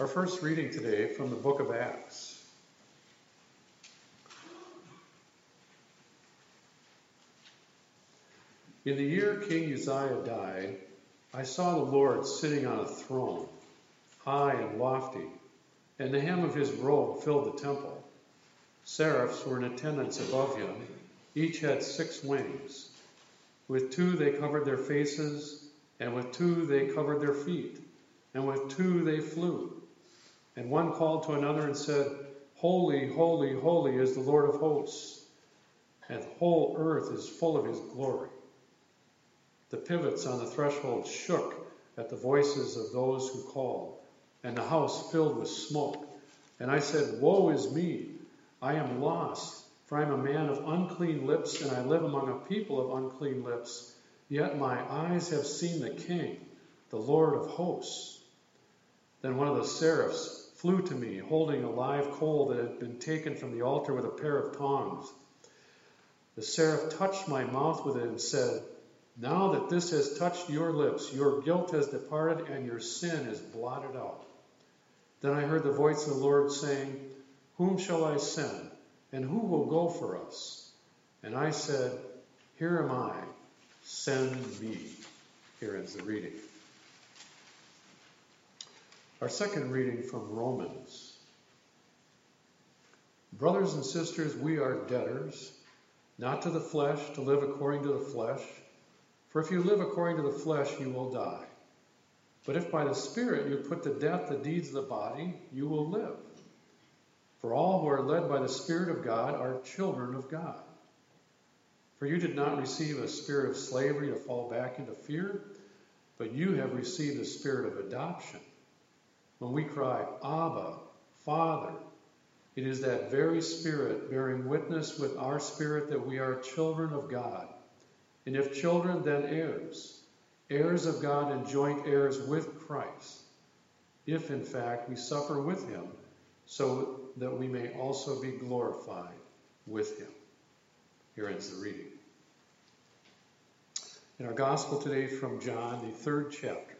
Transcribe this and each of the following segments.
Our first reading today from the book of Acts. In the year King Uzziah died, I saw the Lord sitting on a throne, high and lofty, and the hem of his robe filled the temple. Seraphs were in attendance above him, each had six wings. With two they covered their faces, and with two they covered their feet, and with two they flew. And one called to another and said, Holy, holy, holy is the Lord of hosts, and the whole earth is full of his glory. The pivots on the threshold shook at the voices of those who called, and the house filled with smoke. And I said, Woe is me! I am lost, for I am a man of unclean lips, and I live among a people of unclean lips. Yet my eyes have seen the King, the Lord of hosts. Then one of the seraphs flew to me, holding a live coal that had been taken from the altar with a pair of tongs. The seraph touched my mouth with it and said, Now that this has touched your lips, your guilt has departed and your sin is blotted out. Then I heard the voice of the Lord saying, Whom shall I send? And who will go for us? And I said, Here am I, send me. Here ends the reading. Our second reading from Romans. Brothers and sisters, we are debtors, not to the flesh, to live according to the flesh. For if you live according to the flesh, you will die. But if by the Spirit you put to death the deeds of the body, you will live. For all who are led by the Spirit of God are children of God. For you did not receive a spirit of slavery to fall back into fear, but you have received the spirit of adoption when we cry, Abba, Father, it is that very Spirit bearing witness with our spirit that we are children of God. And if children, then heirs, heirs of God and joint heirs with Christ, if in fact we suffer with him, so that we may also be glorified with him. Here ends the reading. In our gospel today from John, the third chapter.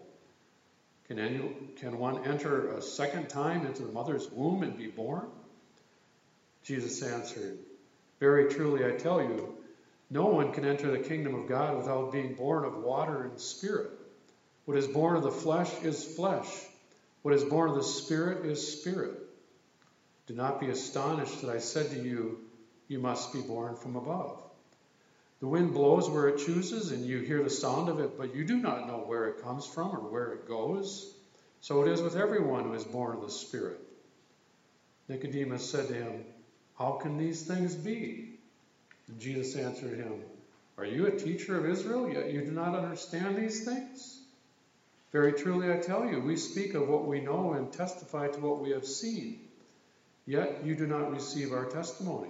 Can, any, can one enter a second time into the mother's womb and be born? Jesus answered, Very truly I tell you, no one can enter the kingdom of God without being born of water and spirit. What is born of the flesh is flesh. What is born of the spirit is spirit. Do not be astonished that I said to you, You must be born from above. The wind blows where it chooses, and you hear the sound of it, but you do not know where it comes from or where it goes. So it is with everyone who is born of the Spirit. Nicodemus said to him, How can these things be? And Jesus answered him, Are you a teacher of Israel, yet you do not understand these things? Very truly I tell you, we speak of what we know and testify to what we have seen, yet you do not receive our testimony.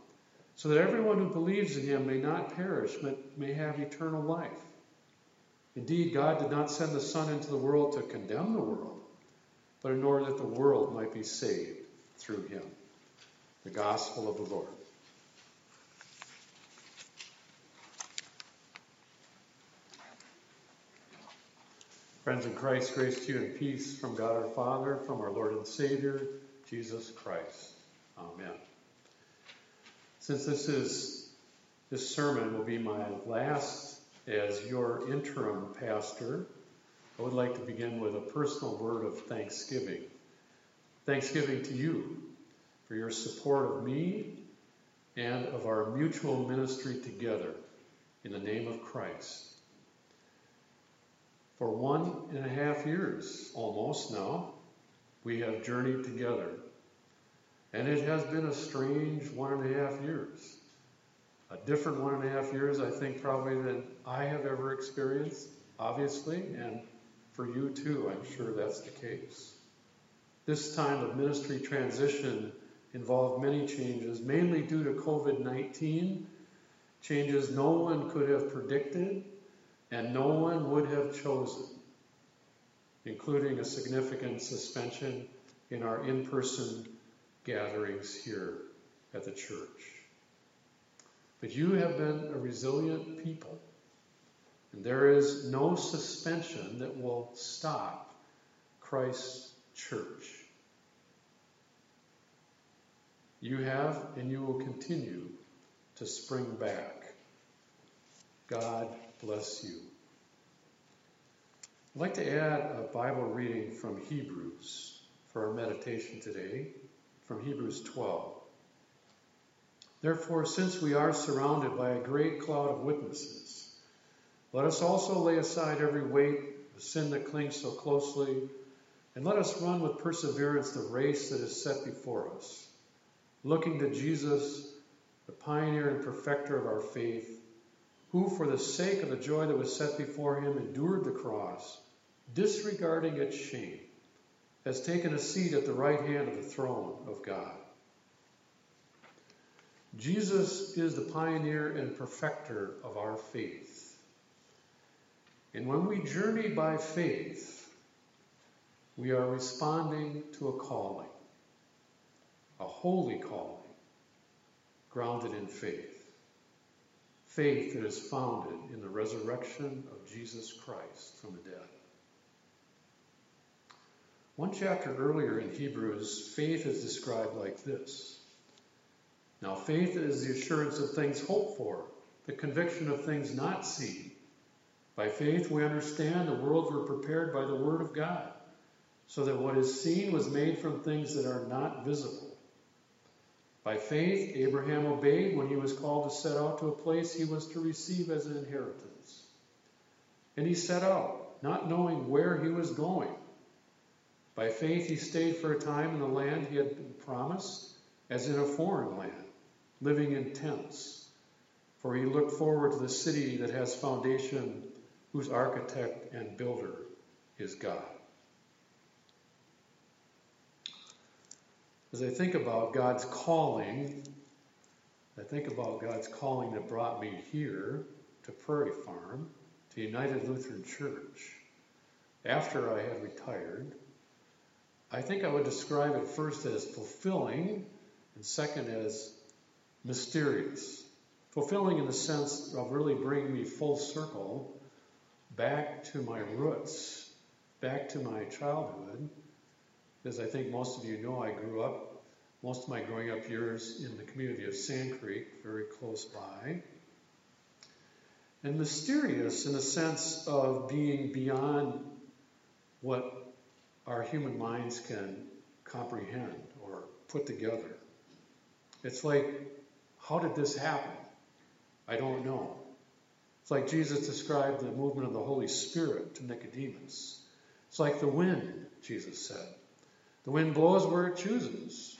so that everyone who believes in him may not perish, but may have eternal life. Indeed, God did not send the Son into the world to condemn the world, but in order that the world might be saved through him. The Gospel of the Lord. Friends in Christ, grace to you and peace from God our Father, from our Lord and Savior, Jesus Christ. Amen. Since this is this sermon will be my last as your interim pastor, I would like to begin with a personal word of thanksgiving. Thanksgiving to you for your support of me and of our mutual ministry together in the name of Christ. For one and a half years, almost now, we have journeyed together. And it has been a strange one and a half years. A different one and a half years, I think, probably than I have ever experienced, obviously, and for you too, I'm sure that's the case. This time of ministry transition involved many changes, mainly due to COVID 19, changes no one could have predicted and no one would have chosen, including a significant suspension in our in person gatherings here at the church. But you have been a resilient people, and there is no suspension that will stop Christ's church. You have and you will continue to spring back. God bless you. I'd like to add a Bible reading from Hebrews for our meditation today, from Hebrews 12. Therefore, since we are surrounded by a great cloud of witnesses, let us also lay aside every weight, the sin that clings so closely, and let us run with perseverance the race that is set before us looking to Jesus, the pioneer and perfecter of our faith, who, for the sake of the joy that was set before him, endured the cross, disregarding its shame, has taken a seat at the right hand of the throne of God. Jesus is the pioneer and perfecter of our faith. And when we journey by faith, we are responding to a calling a holy calling grounded in faith. Faith that is founded in the resurrection of Jesus Christ from the dead. One chapter earlier in Hebrews, faith is described like this. Now, faith is the assurance of things hoped for, the conviction of things not seen. By faith, we understand the worlds were prepared by the Word of God, so that what is seen was made from things that are not visible. By faith, Abraham obeyed when he was called to set out to a place he was to receive as an inheritance. And he set out, not knowing where he was going. By faith, he stayed for a time in the land he had been promised, as in a foreign land, living in tents. For he looked forward to the city that has foundation, whose architect and builder is God. As I think about God's calling, I think about God's calling that brought me here to Prairie Farm, to United Lutheran Church, after I had retired. I think I would describe it first as fulfilling, and second as mysterious. Fulfilling in the sense of really bringing me full circle back to my roots, back to my childhood, as I think most of you know, I grew up, most of my growing up years in the community of Sand Creek, very close by. And mysterious in the sense of being beyond what our human minds can comprehend or put together. It's like, how did this happen? I don't know. It's like Jesus described the movement of the Holy Spirit to Nicodemus. It's like the wind, Jesus said. The wind blows where it chooses.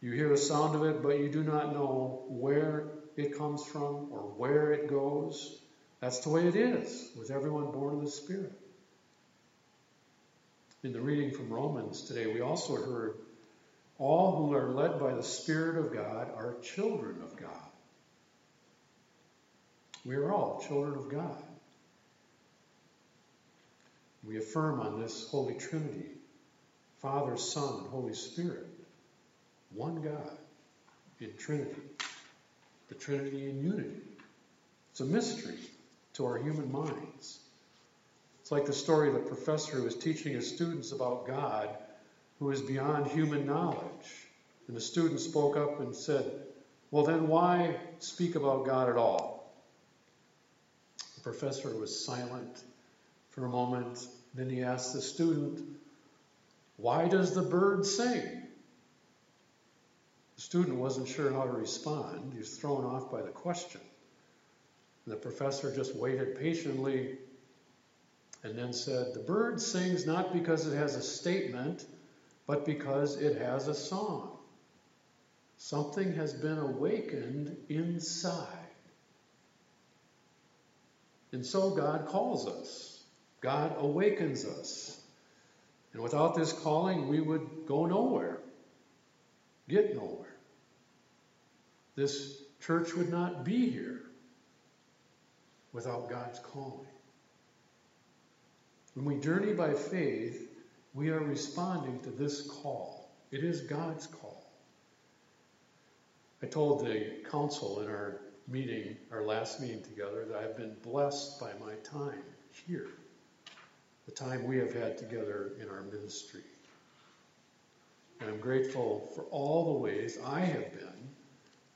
You hear the sound of it, but you do not know where it comes from or where it goes. That's the way it is with everyone born of the Spirit. In the reading from Romans today, we also heard all who are led by the Spirit of God are children of God. We are all children of God. We affirm on this Holy Trinity Father, Son, and Holy Spirit. One God in Trinity. The Trinity in unity. It's a mystery to our human minds. It's like the story of the professor who was teaching his students about God who is beyond human knowledge. And the student spoke up and said, Well, then why speak about God at all? The professor was silent for a moment. Then he asked the student, why does the bird sing? The student wasn't sure how to respond. He was thrown off by the question. And the professor just waited patiently and then said, The bird sings not because it has a statement, but because it has a song. Something has been awakened inside. And so God calls us, God awakens us. And without this calling, we would go nowhere, get nowhere. This church would not be here without God's calling. When we journey by faith, we are responding to this call. It is God's call. I told the council in our meeting, our last meeting together, that I've been blessed by my time here, the time we have had together in our ministry. And I'm grateful for all the ways I have been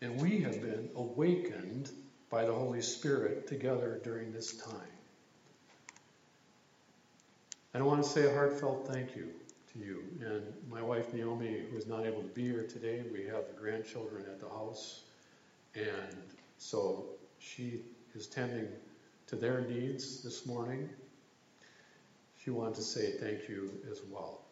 and we have been awakened by the Holy Spirit together during this time. And I want to say a heartfelt thank you to you. And my wife Naomi, who is not able to be here today, we have the grandchildren at the house. And so she is tending to their needs this morning. She wanted to say thank you as well.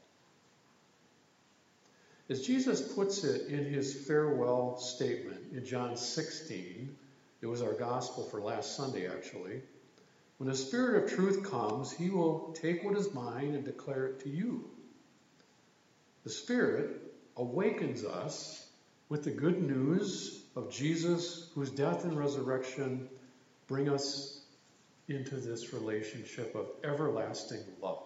As Jesus puts it in his farewell statement in John 16, it was our gospel for last Sunday actually. When the Spirit of truth comes, he will take what is mine and declare it to you. The Spirit awakens us with the good news of Jesus, whose death and resurrection bring us into this relationship of everlasting love.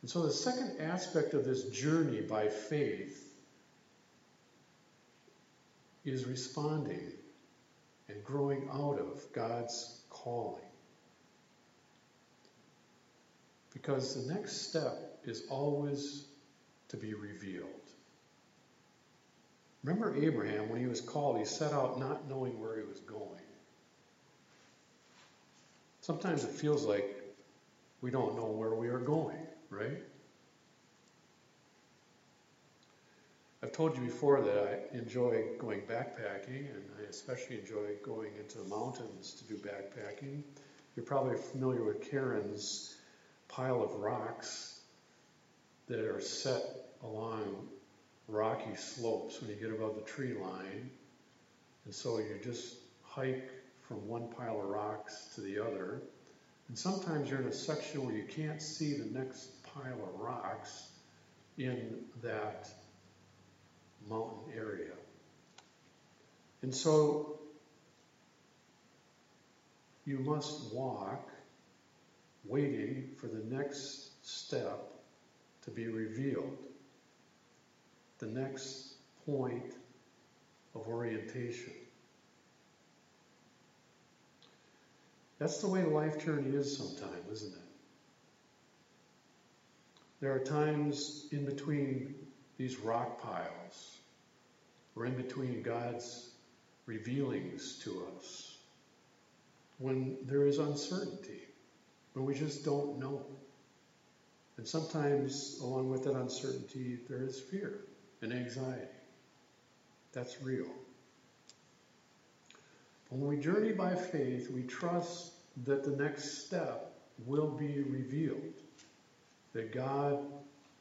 And so, the second aspect of this journey by faith is responding and growing out of God's calling. Because the next step is always to be revealed. Remember Abraham, when he was called, he set out not knowing where he was going. Sometimes it feels like we don't know where we are going, right? I've told you before that I enjoy going backpacking, and I especially enjoy going into the mountains to do backpacking. You're probably familiar with cairns pile of rocks that are set along rocky slopes when you get above the tree line. And so you just hike from one pile of rocks to the other. And sometimes you're in a section where you can't see the next pile of rocks in that mountain area. And so you must walk waiting for the next step to be revealed, the next point of orientation. That's the way life journey is sometimes, isn't it? There are times in between these rock piles or in between God's revealings to us when there is uncertainty, when we just don't know. And sometimes, along with that uncertainty, there is fear and anxiety. That's real. When we journey by faith, we trust that the next step will be revealed, that God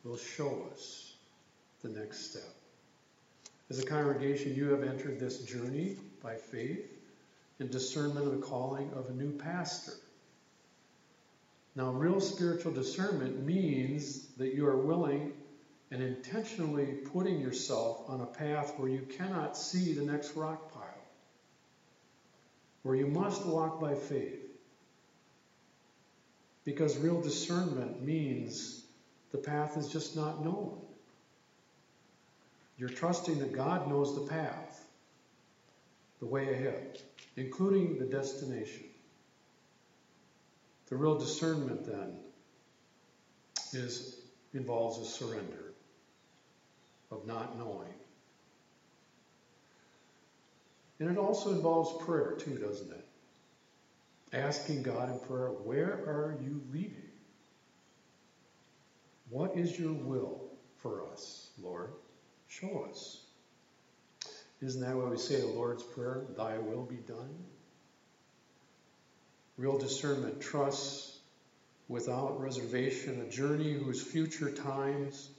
will show us the next step. As a congregation, you have entered this journey by faith in discernment of the calling of a new pastor. Now, real spiritual discernment means that you are willing and intentionally putting yourself on a path where you cannot see the next rock pile, where you must walk by faith. Because real discernment means the path is just not known. You're trusting that God knows the path, the way ahead, including the destination. The real discernment then is involves a surrender of not knowing. And it also involves prayer too, doesn't it? Asking God in prayer, where are you leading? What is your will for us, Lord? Show us. Isn't that what we say the Lord's Prayer? Thy will be done? Real discernment, trust without reservation, a journey whose future times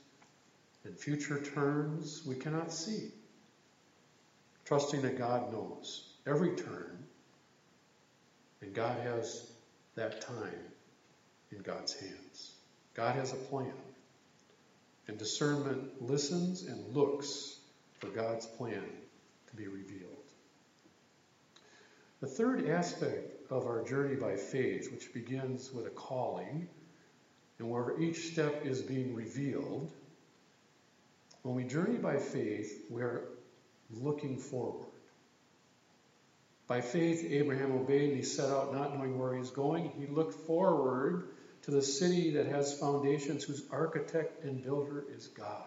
and future turns we cannot see. Trusting that God knows every turn, and God has that time in God's hands. God has a plan. And discernment listens and looks for God's plan to be revealed. The third aspect of our journey by faith, which begins with a calling, and where each step is being revealed, when we journey by faith, we're looking forward. By faith, Abraham obeyed and he set out not knowing where he was going. He looked forward to the city that has foundations, whose architect and builder is God.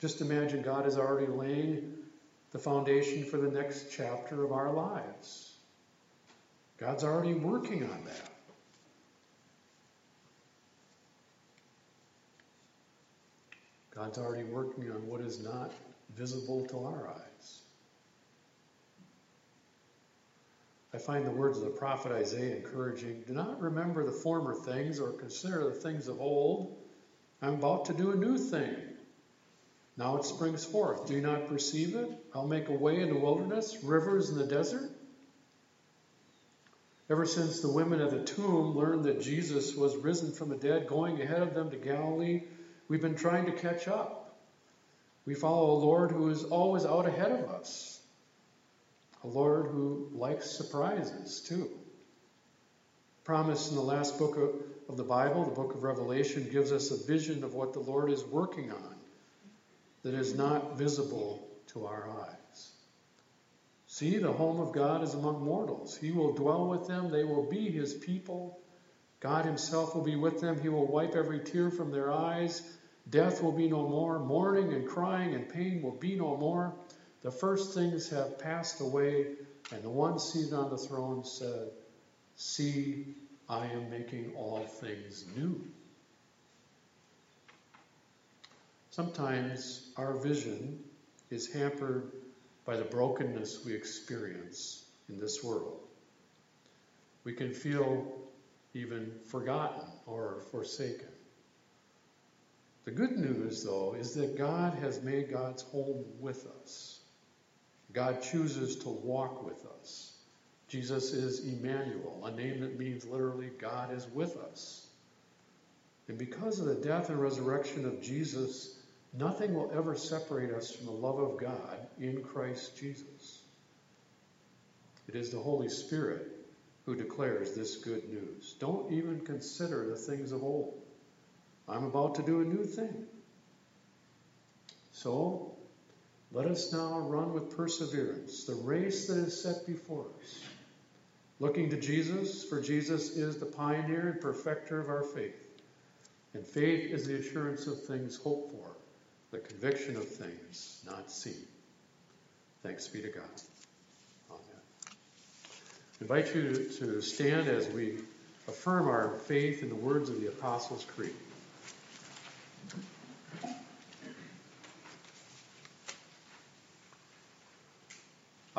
Just imagine God is already laying the foundation for the next chapter of our lives. God's already working on that. God's already working on what is not visible to our eyes. I find the words of the prophet Isaiah encouraging. Do not remember the former things or consider the things of old. I'm about to do a new thing. Now it springs forth. Do you not perceive it? I'll make a way in the wilderness, rivers in the desert. Ever since the women at the tomb learned that Jesus was risen from the dead, going ahead of them to Galilee, we've been trying to catch up. We follow a Lord who is always out ahead of us, a Lord who likes surprises too. Promise in the last book of, the Bible, the book of Revelation, gives us a vision of what the Lord is working on that is not visible to our eyes. See, the home of God is among mortals. He will dwell with them, they will be his people. God himself will be with them. He will wipe every tear from their eyes. Death will be no more. Mourning and crying and pain will be no more. The first things have passed away, and the one seated on the throne said, See, I am making all things new. Sometimes our vision is hampered by the brokenness we experience in this world. We can feel even forgotten or forsaken. The good news, though, is that God has made God's home with us. God chooses to walk with us. Jesus is Emmanuel, a name that means literally God is with us. And because of the death and resurrection of Jesus, Nothing will ever separate us from the love of God in Christ Jesus. It is the Holy Spirit who declares this good news. Don't even consider the things of old. I'm about to do a new thing. So, let us now run with perseverance the race that is set before us, looking to Jesus, for Jesus is the pioneer and perfecter of our faith. And faith is the assurance of things hoped for the conviction of things not seen. Thanks be to God. Amen. I invite you to stand as we affirm our faith in the words of the Apostles' Creed.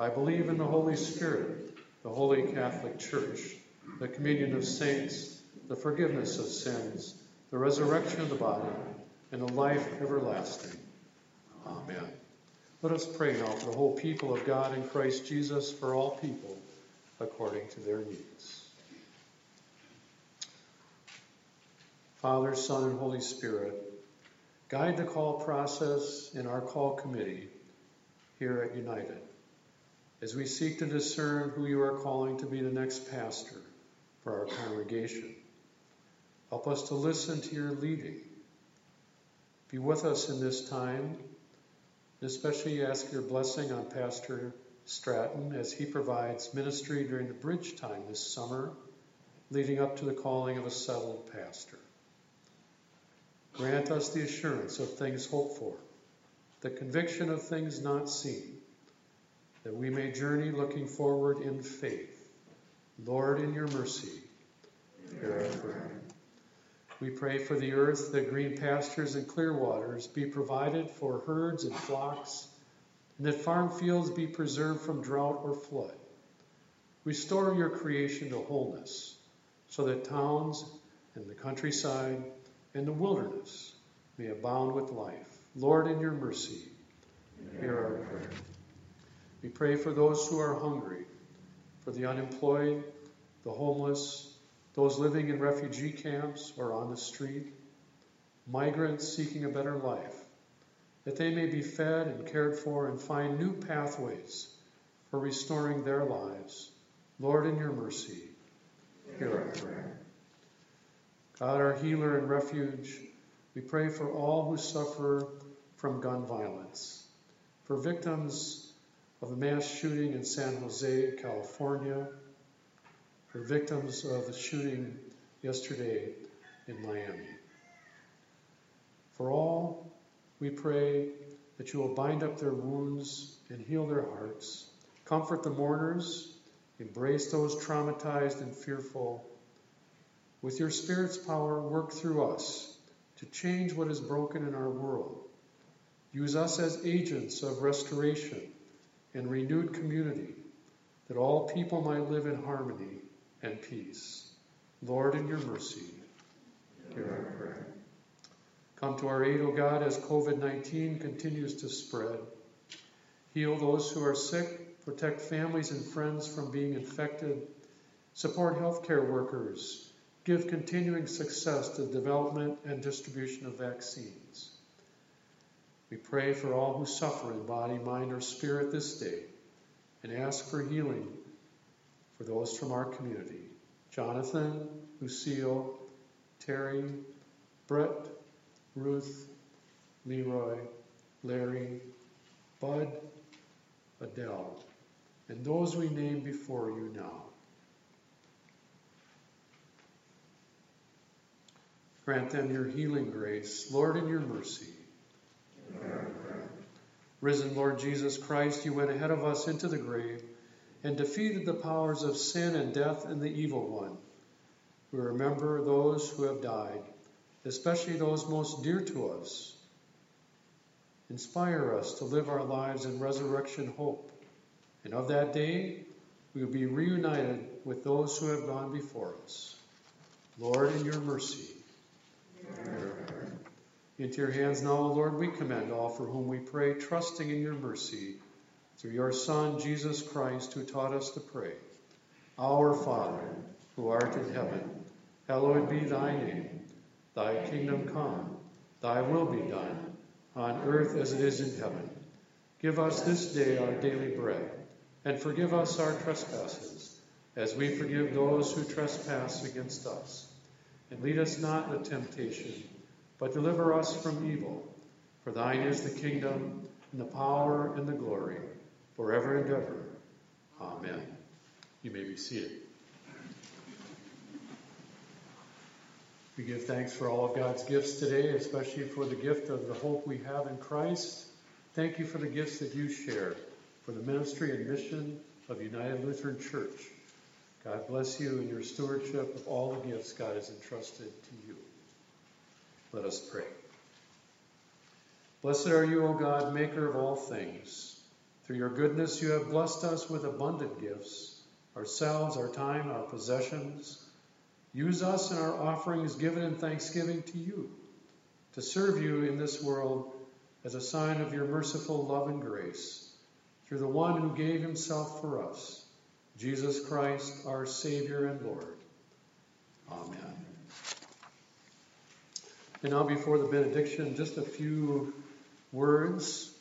I believe in the Holy Spirit, the Holy Catholic Church, the communion of saints, the forgiveness of sins, the resurrection of the body, and the life everlasting. Amen. Let us pray now for the whole people of God in Christ Jesus, for all people according to their needs. Father, Son, and Holy Spirit, guide the call process in our call committee here at United as we seek to discern who you are calling to be the next pastor for our congregation. Help us to listen to your leading be with us in this time And especially ask your blessing on Pastor Stratton as he provides ministry during the bridge time this summer, leading up to the calling of a settled pastor. Grant us the assurance of things hoped for, the conviction of things not seen, that we may journey looking forward in faith. Lord, in your mercy, hear our prayer. We pray for the earth, that green pastures and clear waters be provided for herds and flocks, and that farm fields be preserved from drought or flood. Restore your creation to wholeness, so that towns and the countryside and the wilderness may abound with life. Lord, in your mercy, hear our prayer. We pray for those who are hungry, for the unemployed, the homeless, those living in refugee camps or on the street, migrants seeking a better life, that they may be fed and cared for and find new pathways for restoring their lives. Lord, in your mercy, hear our prayer. God, our healer and refuge, we pray for all who suffer from gun violence, for victims of the mass shooting in San Jose, California, for victims of the shooting yesterday in Miami. For all, we pray that you will bind up their wounds and heal their hearts, comfort the mourners, embrace those traumatized and fearful, with your Spirit's power, work through us to change what is broken in our world. Use us as agents of restoration and renewed community, that all people might live in harmony and peace. Lord, in your mercy, hear our prayer. Come to our aid, O God, as COVID 19 continues to spread. Heal those who are sick, protect families and friends from being infected, support healthcare workers give continuing success to the development and distribution of vaccines. We pray for all who suffer in body, mind, or spirit this day and ask for healing for those from our community Jonathan, Lucille, Terry, Brett, Ruth, Leroy, Larry, Bud, Adele, and those we name before you now. Grant them your healing grace, Lord, in your mercy. Risen Lord Jesus Christ, you went ahead of us into the grave and defeated the powers of sin and death and the evil one. We remember those who have died, especially those most dear to us. Inspire us to live our lives in resurrection hope, and of that day we will be reunited with those who have gone before us. Lord, in your mercy, into your hands now, O Lord, we commend all for whom we pray, trusting in your mercy, through your Son, Jesus Christ, who taught us to pray. Our Father, who art in heaven, hallowed be thy name. Thy kingdom come, thy will be done, on earth as it is in heaven. Give us this day our daily bread, and forgive us our trespasses, as we forgive those who trespass against us and lead us not into temptation, but deliver us from evil. For thine is the kingdom, and the power, and the glory, forever and ever. Amen. You may be seated. We give thanks for all of God's gifts today, especially for the gift of the hope we have in Christ. Thank you for the gifts that you share for the ministry and mission of United Lutheran Church. God bless you in your stewardship of all the gifts God has entrusted to you. Let us pray. Blessed are you, O God, maker of all things. Through your goodness, you have blessed us with abundant gifts ourselves, our time, our possessions. Use us in our offerings given in thanksgiving to you, to serve you in this world as a sign of your merciful love and grace, through the one who gave himself for us Jesus Christ, our Savior and Lord. Amen. And now, before the benediction, just a few words.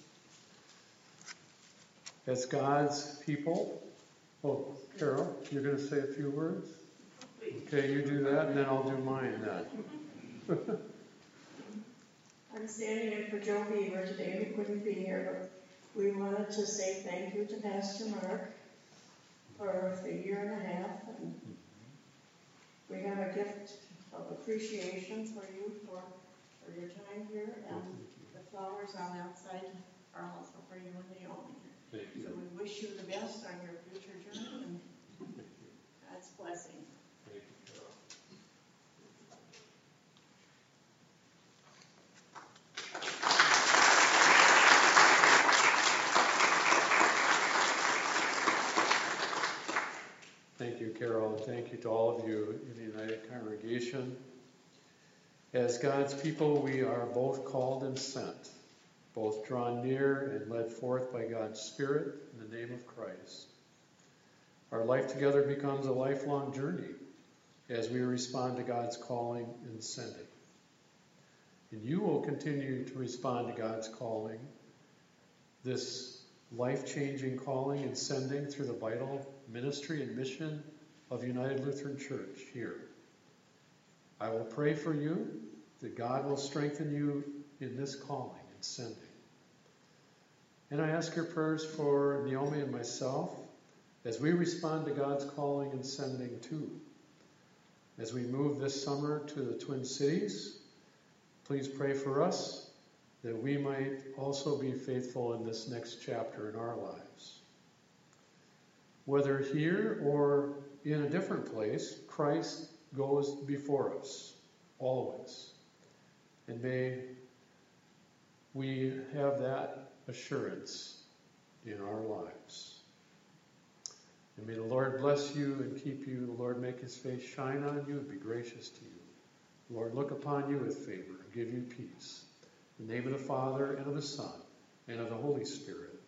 As God's people, oh, Carol, you're going to say a few words? Okay, you do that, and then I'll do mine then. I'm standing in for Joe Beaver today, who couldn't be here, but we wanted to say thank you to Pastor Mark for the year and a half, and we have a gift of appreciation for you for, for your time here, and the flowers on the outside are also for you and Naomi. Thank So we wish you the best on your future journey and God's blessing. Thank you, Carol. Thank you, Carol, and thank you to all of you in the United Congregation. As God's people, we are both called and sent, both drawn near and led forth by God's Spirit in the name of Christ. Our life together becomes a lifelong journey as we respond to God's calling and sending. And you will continue to respond to God's calling, this life changing calling and sending through the vital ministry and mission of United Lutheran Church here. I will pray for you that God will strengthen you in this calling and sending. And I ask your prayers for Naomi and myself as we respond to God's calling and sending too. As we move this summer to the Twin Cities, please pray for us that we might also be faithful in this next chapter in our lives. Whether here or in a different place, Christ goes before us, always. And may we have that assurance in our lives. And may the Lord bless you and keep you. The Lord make his face shine on you and be gracious to you. The Lord look upon you with favor and give you peace. In the name of the Father, and of the Son, and of the Holy Spirit.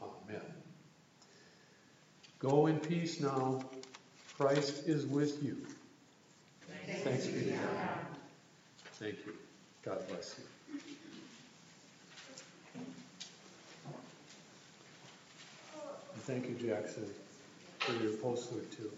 Amen. Go in peace now. Christ is with you. Thanks be to God. Thank you. God bless you. And thank you, Jackson, for your postlude too.